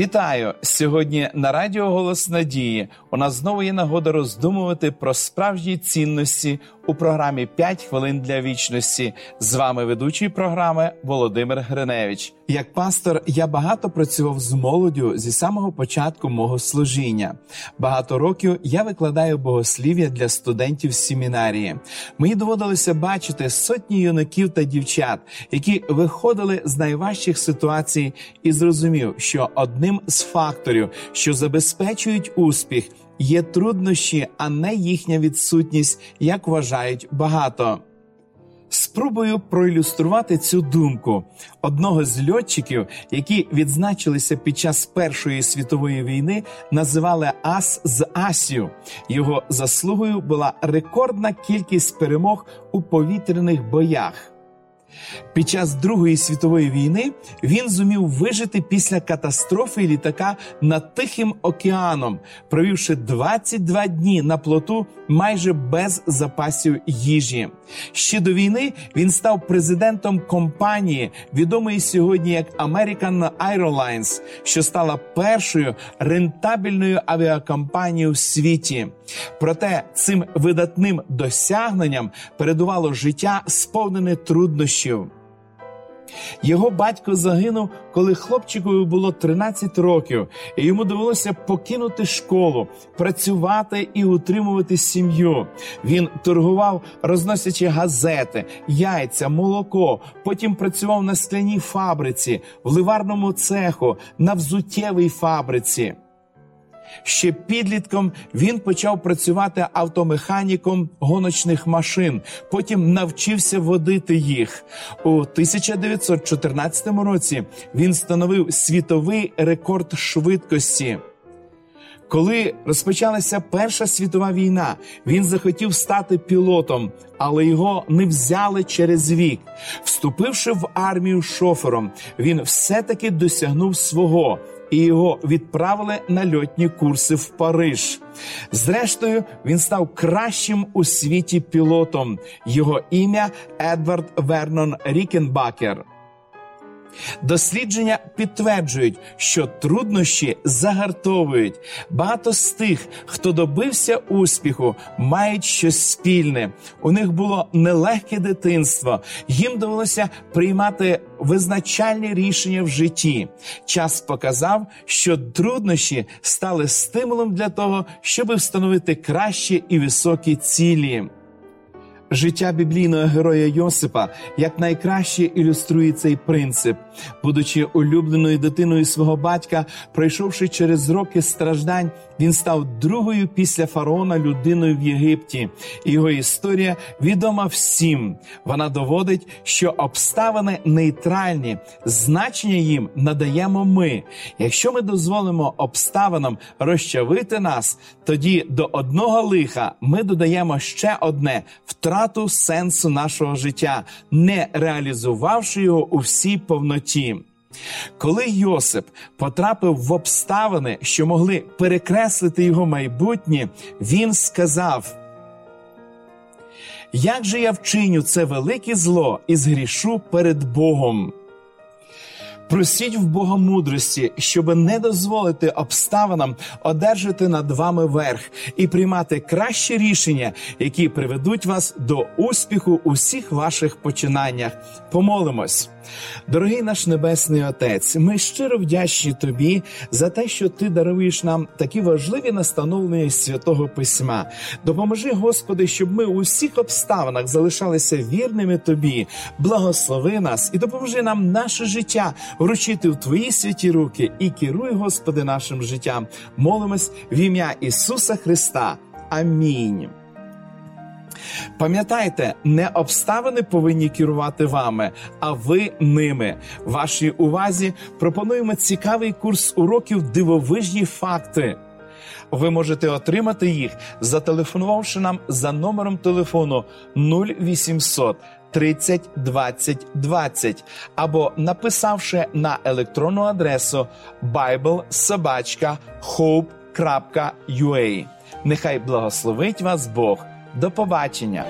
Вітаю сьогодні на Радіо Голос Надії. У нас знову є нагода роздумувати про справжні цінності у програмі «5 хвилин для вічності. З вами ведучий програми Володимир Гриневич. Як пастор, я багато працював з молоддю зі самого початку мого служіння. Багато років я викладаю богослів'я для студентів семінарії. Мені доводилося бачити сотні юнаків та дівчат, які виходили з найважчих ситуацій, і зрозумів, що одним з факторів, що забезпечують успіх, є труднощі, а не їхня відсутність, як вважають багато. Спробую проілюструвати цю думку одного з льотчиків, які відзначилися під час Першої світової війни, називали Ас з Асію. Його заслугою була рекордна кількість перемог у повітряних боях. Під час Другої світової війни він зумів вижити після катастрофи літака над Тихим океаном, провівши 22 дні на плоту майже без запасів їжі. Ще до війни він став президентом компанії, відомої сьогодні як American Airlines, що стала першою рентабельною авіакомпанією в світі. Проте цим видатним досягненням передувало життя, сповнене труднощів. Його батько загинув, коли хлопчикові було 13 років, і йому довелося покинути школу, працювати і утримувати сім'ю. Він торгував, розносячи газети, яйця, молоко. Потім працював на скляній фабриці, в ливарному цеху, на взуттєвій фабриці. Ще підлітком він почав працювати автомеханіком гоночних машин. Потім навчився водити їх у 1914 році. Він встановив світовий рекорд швидкості. Коли розпочалася Перша світова війна, він захотів стати пілотом, але його не взяли через вік. Вступивши в армію шофером, він все-таки досягнув свого і його відправили на льотні курси в Париж. Зрештою, він став кращим у світі пілотом. Його ім'я Едвард Вернон Рікенбакер. Дослідження підтверджують, що труднощі загартовують. Багато з тих, хто добився успіху, мають щось спільне. У них було нелегке дитинство, їм довелося приймати визначальні рішення в житті. Час показав, що труднощі стали стимулом для того, щоб встановити кращі і високі цілі. Життя біблійного героя Йосипа як найкраще ілюструє цей принцип, будучи улюбленою дитиною свого батька, пройшовши через роки страждань, він став другою після фараона людиною в Єгипті, його історія відома всім. Вона доводить, що обставини нейтральні, значення їм надаємо ми. Якщо ми дозволимо обставинам розчавити нас, тоді до одного лиха ми додаємо ще одне втрату сенсу нашого життя, не реалізувавши його у всій повноті. Коли Йосип потрапив в обставини, що могли перекреслити його майбутнє, він сказав: Як же я вчиню це велике зло і згрішу перед Богом? Просіть в Бога мудрості, щоб не дозволити обставинам одержати над вами верх і приймати кращі рішення, які приведуть вас до успіху у всіх ваших починаннях. Помолимось. Дорогий наш Небесний Отець, ми щиро вдячні Тобі за те, що Ти даруєш нам такі важливі настановлення святого письма. Допоможи, Господи, щоб ми у всіх обставинах залишалися вірними Тобі, благослови нас і допоможи нам наше життя вручити в Твої святі руки і керуй, Господи, нашим життям. Молимось в ім'я Ісуса Христа. Амінь. Пам'ятайте, не обставини повинні керувати вами, а ви ними. Вашій увазі пропонуємо цікавий курс уроків дивовижні факти. Ви можете отримати їх, зателефонувавши нам за номером телефону 0800 30 20 20 або написавши на електронну адресу biblesobachka.hope.ua. Нехай благословить вас Бог. До побачення.